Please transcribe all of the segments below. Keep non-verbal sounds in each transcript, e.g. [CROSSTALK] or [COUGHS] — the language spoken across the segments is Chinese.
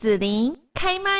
子琳开麦。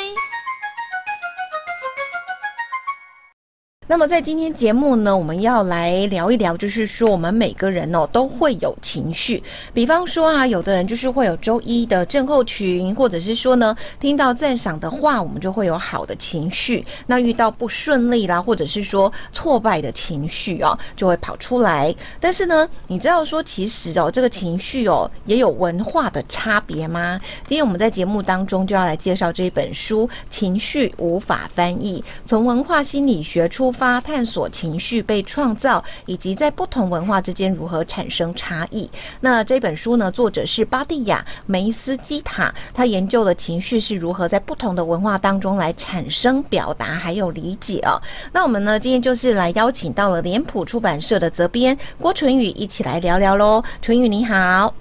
那么在今天节目呢，我们要来聊一聊，就是说我们每个人哦都会有情绪，比方说啊，有的人就是会有周一的症候群，或者是说呢，听到赞赏的话，我们就会有好的情绪；那遇到不顺利啦，或者是说挫败的情绪哦，就会跑出来。但是呢，你知道说其实哦，这个情绪哦也有文化的差别吗？今天我们在节目当中就要来介绍这一本书《情绪无法翻译》，从文化心理学出发。探索情绪被创造，以及在不同文化之间如何产生差异。那这本书呢，作者是巴蒂亚梅斯基塔，他研究了情绪是如何在不同的文化当中来产生、表达还有理解哦。那我们呢，今天就是来邀请到了脸谱出版社的责编郭纯宇一起来聊聊喽。纯宇你好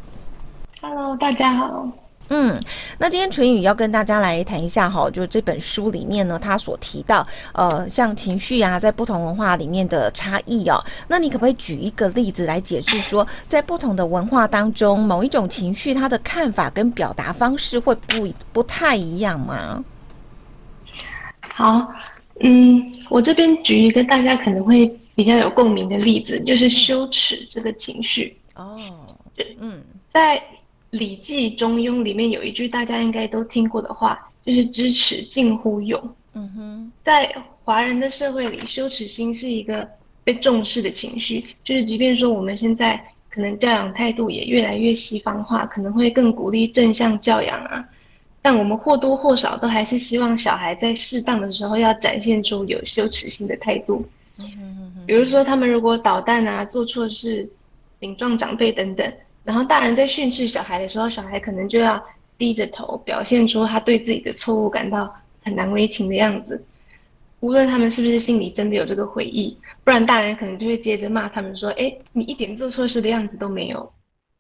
，Hello，大家好。嗯，那今天纯宇要跟大家来谈一下哈，就是这本书里面呢，他所提到，呃，像情绪啊，在不同文化里面的差异哦。那你可不可以举一个例子来解释说，在不同的文化当中，某一种情绪它的看法跟表达方式会不不太一样吗？好，嗯，我这边举一个大家可能会比较有共鸣的例子，就是羞耻这个情绪。哦，嗯，在。《礼记·中庸》里面有一句大家应该都听过的话，就是“知耻近乎勇”。嗯哼，在华人的社会里，羞耻心是一个被重视的情绪。就是即便说我们现在可能教养态度也越来越西方化，可能会更鼓励正向教养啊，但我们或多或少都还是希望小孩在适当的时候要展现出有羞耻心的态度。嗯哼，比如说他们如果捣蛋啊、做错事、顶撞长辈等等。然后大人在训斥小孩的时候，小孩可能就要低着头，表现出他对自己的错误感到很难为情的样子。无论他们是不是心里真的有这个悔意，不然大人可能就会接着骂他们说：“哎，你一点做错事的样子都没有。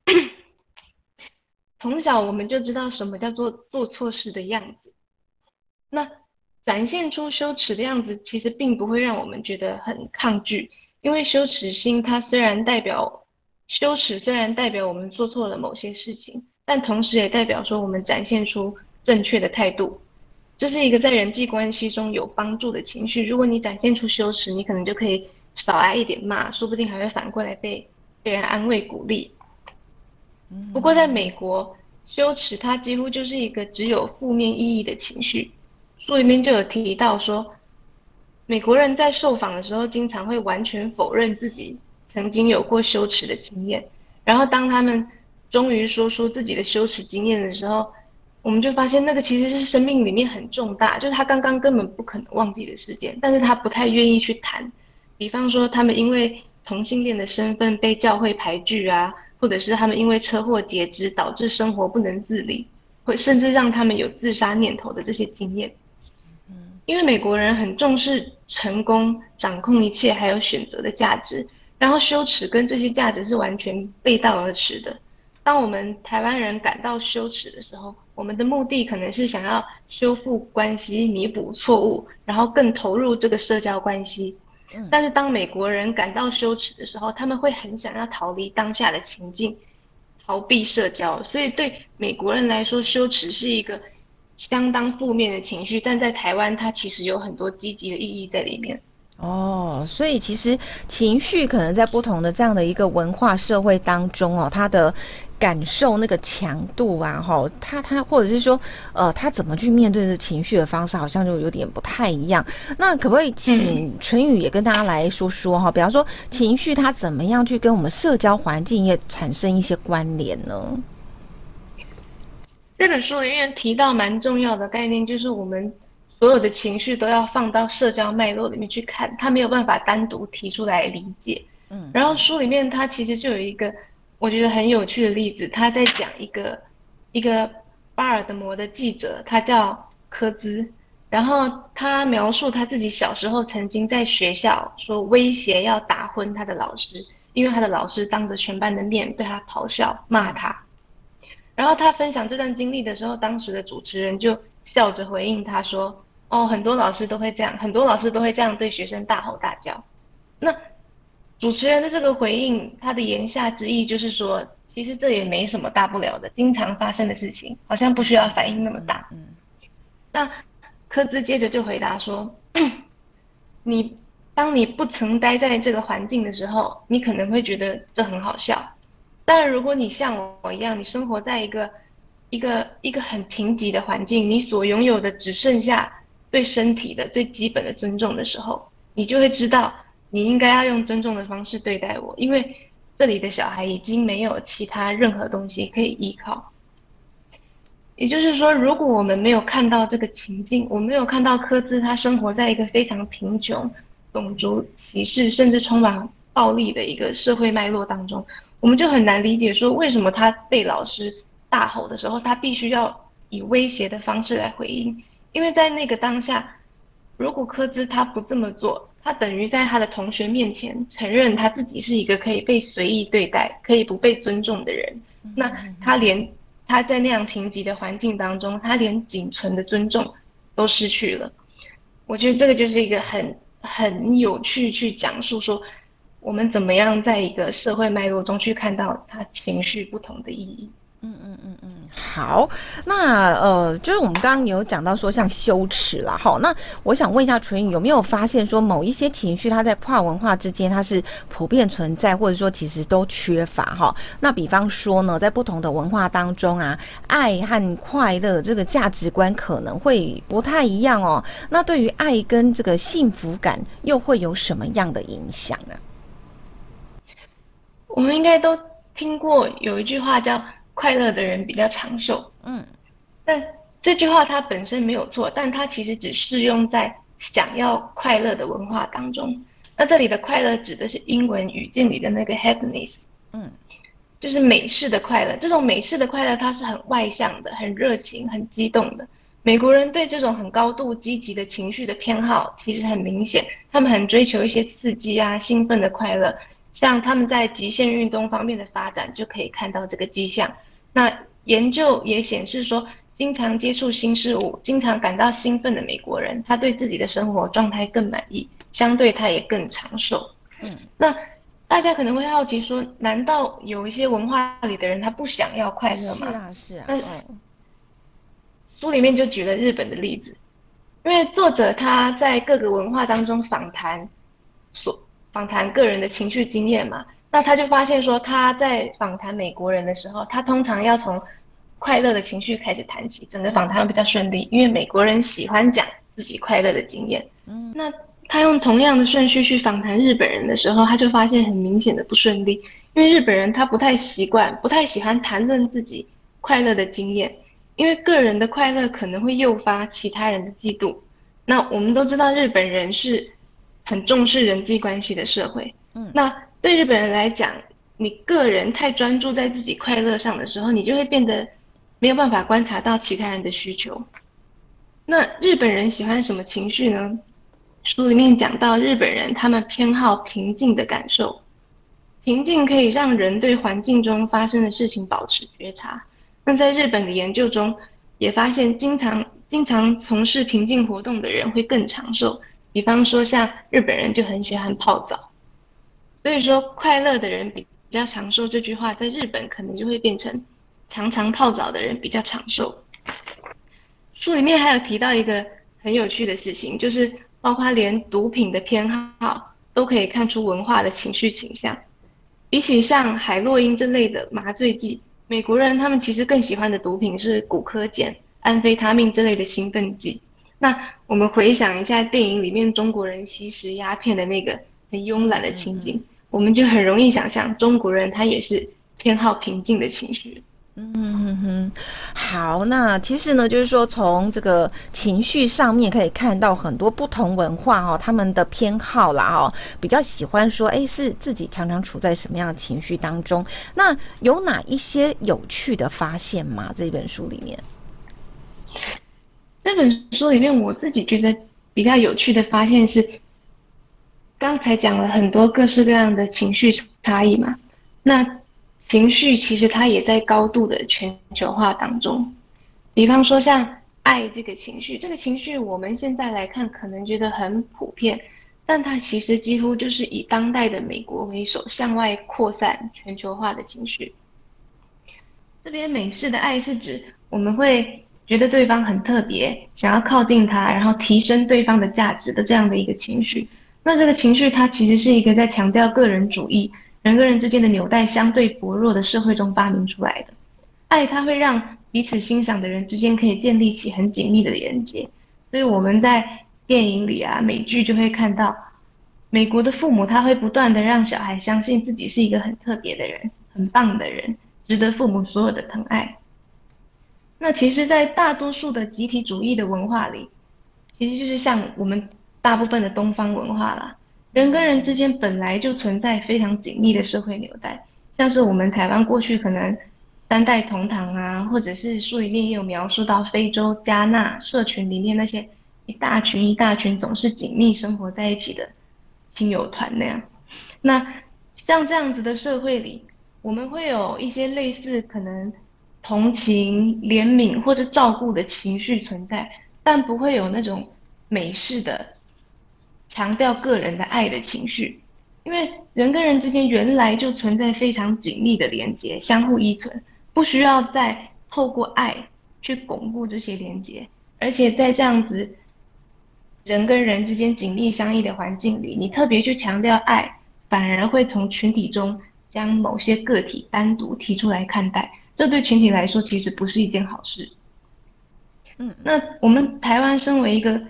[COUGHS] ”从小我们就知道什么叫做做错事的样子。那展现出羞耻的样子，其实并不会让我们觉得很抗拒，因为羞耻心它虽然代表。羞耻虽然代表我们做错了某些事情，但同时也代表说我们展现出正确的态度。这是一个在人际关系中有帮助的情绪。如果你展现出羞耻，你可能就可以少挨一点骂，说不定还会反过来被被人安慰鼓励。不过在美国，羞耻它几乎就是一个只有负面意义的情绪。书里面就有提到说，美国人在受访的时候经常会完全否认自己。曾经有过羞耻的经验，然后当他们终于说出自己的羞耻经验的时候，我们就发现那个其实是生命里面很重大，就是他刚刚根本不可能忘记的事件，但是他不太愿意去谈。比方说，他们因为同性恋的身份被教会排拒啊，或者是他们因为车祸截肢导致生活不能自理，会甚至让他们有自杀念头的这些经验。因为美国人很重视成功、掌控一切，还有选择的价值。然后羞耻跟这些价值是完全背道而驰的。当我们台湾人感到羞耻的时候，我们的目的可能是想要修复关系、弥补错误，然后更投入这个社交关系。但是当美国人感到羞耻的时候，他们会很想要逃离当下的情境，逃避社交。所以对美国人来说，羞耻是一个相当负面的情绪，但在台湾，它其实有很多积极的意义在里面。哦，所以其实情绪可能在不同的这样的一个文化社会当中哦，他的感受那个强度啊，哈，他他或者是说，呃，他怎么去面对这情绪的方式，好像就有点不太一样。那可不可以请纯宇也跟大家来说说哈，比方说情绪它怎么样去跟我们社交环境也产生一些关联呢？这本书里面提到蛮重要的概念，就是我们。所有的情绪都要放到社交脉络里面去看，他没有办法单独提出来理解。嗯，然后书里面他其实就有一个我觉得很有趣的例子，他在讲一个一个巴尔的摩的记者，他叫科兹，然后他描述他自己小时候曾经在学校说威胁要打昏他的老师，因为他的老师当着全班的面对他咆哮骂他，然后他分享这段经历的时候，当时的主持人就笑着回应他说。哦，很多老师都会这样，很多老师都会这样对学生大吼大叫。那主持人的这个回应，他的言下之意就是说，其实这也没什么大不了的，经常发生的事情，好像不需要反应那么大。嗯。那科兹接着就回答说：“ [COUGHS] 你当你不曾待在这个环境的时候，你可能会觉得这很好笑。但如果你像我一样，你生活在一个一个一个很贫瘠的环境，你所拥有的只剩下对身体的最基本的尊重的时候，你就会知道你应该要用尊重的方式对待我，因为。”这里的小孩已经没有其他任何东西可以依靠，也就是说，如果我们没有看到这个情境，我没有看到科兹他生活在一个非常贫穷、种族歧视甚至充满暴力的一个社会脉络当中，我们就很难理解说，为什么他被老师大吼的时候，他必须要以威胁的方式来回应，因为在那个当下，如果科兹他不这么做。他等于在他的同学面前承认他自己是一个可以被随意对待、可以不被尊重的人。那他连他在那样贫瘠的环境当中，他连仅存的尊重都失去了。我觉得这个就是一个很很有趣去讲述说，我们怎么样在一个社会脉络中去看到他情绪不同的意义。嗯嗯嗯嗯，好，那呃，就是我们刚刚有讲到说像羞耻啦，好，那我想问一下纯宇有没有发现说某一些情绪它在跨文化之间它是普遍存在，或者说其实都缺乏哈？那比方说呢，在不同的文化当中啊，爱和快乐这个价值观可能会不太一样哦。那对于爱跟这个幸福感又会有什么样的影响呢？我们应该都听过有一句话叫。快乐的人比较长寿，嗯，但这句话它本身没有错，但它其实只适用在想要快乐的文化当中。那这里的快乐指的是英文语境里的那个 happiness，嗯，就是美式的快乐。这种美式的快乐它是很外向的、很热情、很激动的。美国人对这种很高度积极的情绪的偏好其实很明显，他们很追求一些刺激啊、兴奋的快乐。像他们在极限运动方面的发展就可以看到这个迹象。那研究也显示说，经常接触新事物、经常感到兴奋的美国人，他对自己的生活状态更满意，相对他也更长寿。嗯，那大家可能会好奇说，难道有一些文化里的人他不想要快乐吗？是啊，是啊。那书里面就举了日本的例子，因为作者他在各个文化当中访谈，所访谈个人的情绪经验嘛。那他就发现说，他在访谈美国人的时候，他通常要从快乐的情绪开始谈起，整个访谈会比较顺利，因为美国人喜欢讲自己快乐的经验。嗯，那他用同样的顺序去访谈日本人的时候，他就发现很明显的不顺利，因为日本人他不太习惯，不太喜欢谈论自己快乐的经验，因为个人的快乐可能会诱发其他人的嫉妒。那我们都知道，日本人是很重视人际关系的社会。嗯，那。对日本人来讲，你个人太专注在自己快乐上的时候，你就会变得没有办法观察到其他人的需求。那日本人喜欢什么情绪呢？书里面讲到，日本人他们偏好平静的感受，平静可以让人对环境中发生的事情保持觉察。那在日本的研究中，也发现经常经常从事平静活动的人会更长寿。比方说，像日本人就很喜欢泡澡。所以说，快乐的人比比较长寿这句话，在日本可能就会变成常常泡澡的人比较长寿。书里面还有提到一个很有趣的事情，就是包括连毒品的偏好都可以看出文化的情绪倾向。比起像海洛因这类的麻醉剂，美国人他们其实更喜欢的毒品是古柯碱、安非他命这类的兴奋剂。那我们回想一下电影里面中国人吸食鸦片的那个很慵懒的情景。我们就很容易想象，中国人他也是偏好平静的情绪。嗯哼哼，好，那其实呢，就是说从这个情绪上面可以看到很多不同文化哦，他们的偏好啦哦，比较喜欢说，哎，是自己常常处在什么样的情绪当中？那有哪一些有趣的发现吗？这本书里面，这本书里面，我自己觉得比较有趣的发现是。刚才讲了很多各式各样的情绪差异嘛，那情绪其实它也在高度的全球化当中。比方说像爱这个情绪，这个情绪我们现在来看可能觉得很普遍，但它其实几乎就是以当代的美国为首，向外扩散全球化的情绪。这边美式的爱是指我们会觉得对方很特别，想要靠近他，然后提升对方的价值的这样的一个情绪。那这个情绪它其实是一个在强调个人主义、人跟人之间的纽带相对薄弱的社会中发明出来的。爱它会让彼此欣赏的人之间可以建立起很紧密的连接。所以我们在电影里啊、美剧就会看到，美国的父母他会不断的让小孩相信自己是一个很特别的人、很棒的人，值得父母所有的疼爱。那其实，在大多数的集体主义的文化里，其实就是像我们大部分的东方文化啦，人跟人之间本来就存在非常紧密的社会纽带，像是我们台湾过去可能三代同堂啊，或者是书里面也有描述到非洲加纳社群里面那些一大群一大群总是紧密生活在一起的亲友团那样。那像这样子的社会里，我们会有一些类似可能。同情、怜悯或者照顾的情绪存在，但不会有那种美式的强调个人的爱的情绪，因为人跟人之间原来就存在非常紧密的连接，相互依存，不需要再透过爱去巩固这些连接，而且在这样子人跟人之间紧密相依的环境里，你特别去强调爱，反而会从群体中将某些个体单独提出来看待。这对群体来说其实不是一件好事。嗯，那我们台湾身为一个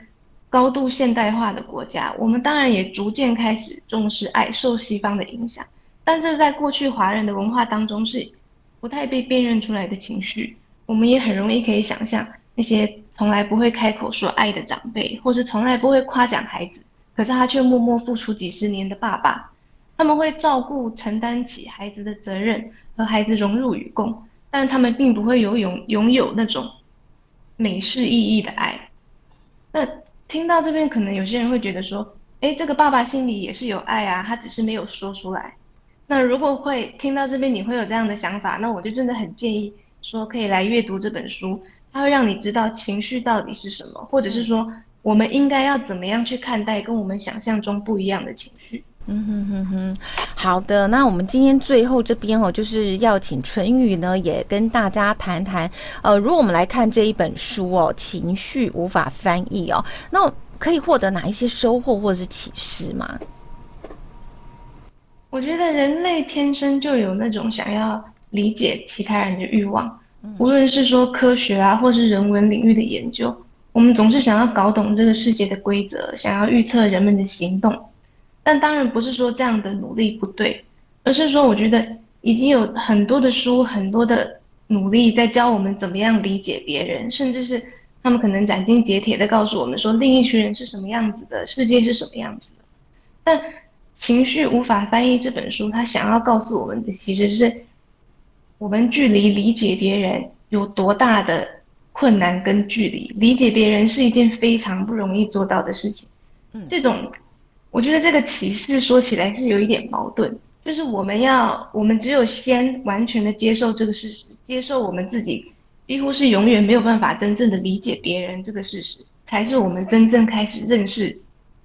高度现代化的国家，我们当然也逐渐开始重视爱，受西方的影响。但这在过去华人的文化当中是不太被辨认出来的情绪。我们也很容易可以想象那些从来不会开口说爱的长辈，或是从来不会夸奖孩子，可是他却默默付出几十年的爸爸，他们会照顾、承担起孩子的责任，和孩子融入与共。但他们并不会有拥拥有那种美式意义的爱。那听到这边，可能有些人会觉得说：“哎，这个爸爸心里也是有爱啊，他只是没有说出来。”那如果会听到这边，你会有这样的想法，那我就真的很建议说，可以来阅读这本书，它会让你知道情绪到底是什么，或者是说我们应该要怎么样去看待跟我们想象中不一样的情绪。嗯哼哼哼，好的，那我们今天最后这边哦，就是要请淳宇呢，也跟大家谈谈，呃，如果我们来看这一本书哦，情绪无法翻译哦，那可以获得哪一些收获或者是启示吗？我觉得人类天生就有那种想要理解其他人的欲望，无论是说科学啊，或是人文领域的研究，我们总是想要搞懂这个世界的规则，想要预测人们的行动。但当然不是说这样的努力不对，而是说我觉得已经有很多的书、很多的努力在教我们怎么样理解别人，甚至是他们可能斩钉截铁的告诉我们说另一群人是什么样子的，世界是什么样子的。但情绪无法翻译这本书，它想要告诉我们的其实是我们距离理解别人有多大的困难跟距离，理解别人是一件非常不容易做到的事情。嗯，这种。我觉得这个歧视说起来是有一点矛盾，就是我们要，我们只有先完全的接受这个事实，接受我们自己几乎是永远没有办法真正的理解别人这个事实，才是我们真正开始认识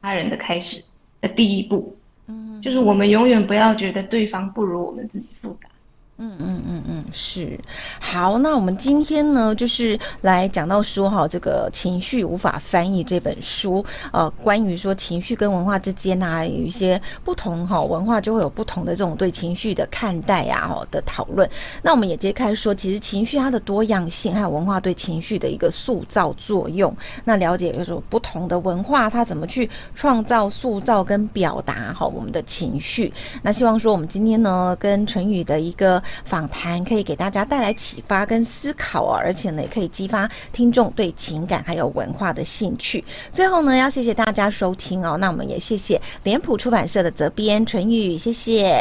他人的开始的第一步。嗯，就是我们永远不要觉得对方不如我们自己复杂。嗯嗯嗯嗯，是。好，那我们今天呢，就是来讲到说哈，这个情绪无法翻译这本书，呃，关于说情绪跟文化之间呢、有一些不同哈，文化就会有不同的这种对情绪的看待呀，哈的讨论。那我们也揭开说，其实情绪它的多样性，还有文化对情绪的一个塑造作用。那了解就是不同的文化，它怎么去创造、塑造跟表达哈我们的情绪。那希望说我们今天呢，跟陈宇的一个。访谈可以给大家带来启发跟思考哦，而且呢，也可以激发听众对情感还有文化的兴趣。最后呢，要谢谢大家收听哦，那我们也谢谢脸谱出版社的责编淳宇，谢谢，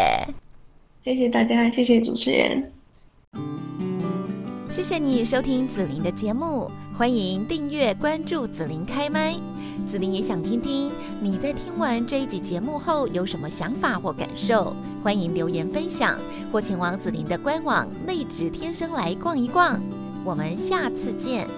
谢谢大家，谢谢主持人，谢谢你收听紫琳的节目，欢迎订阅关注紫琳开麦。子琳也想听听你在听完这一集节目后有什么想法或感受，欢迎留言分享，或前往子琳的官网内职天生来逛一逛。我们下次见。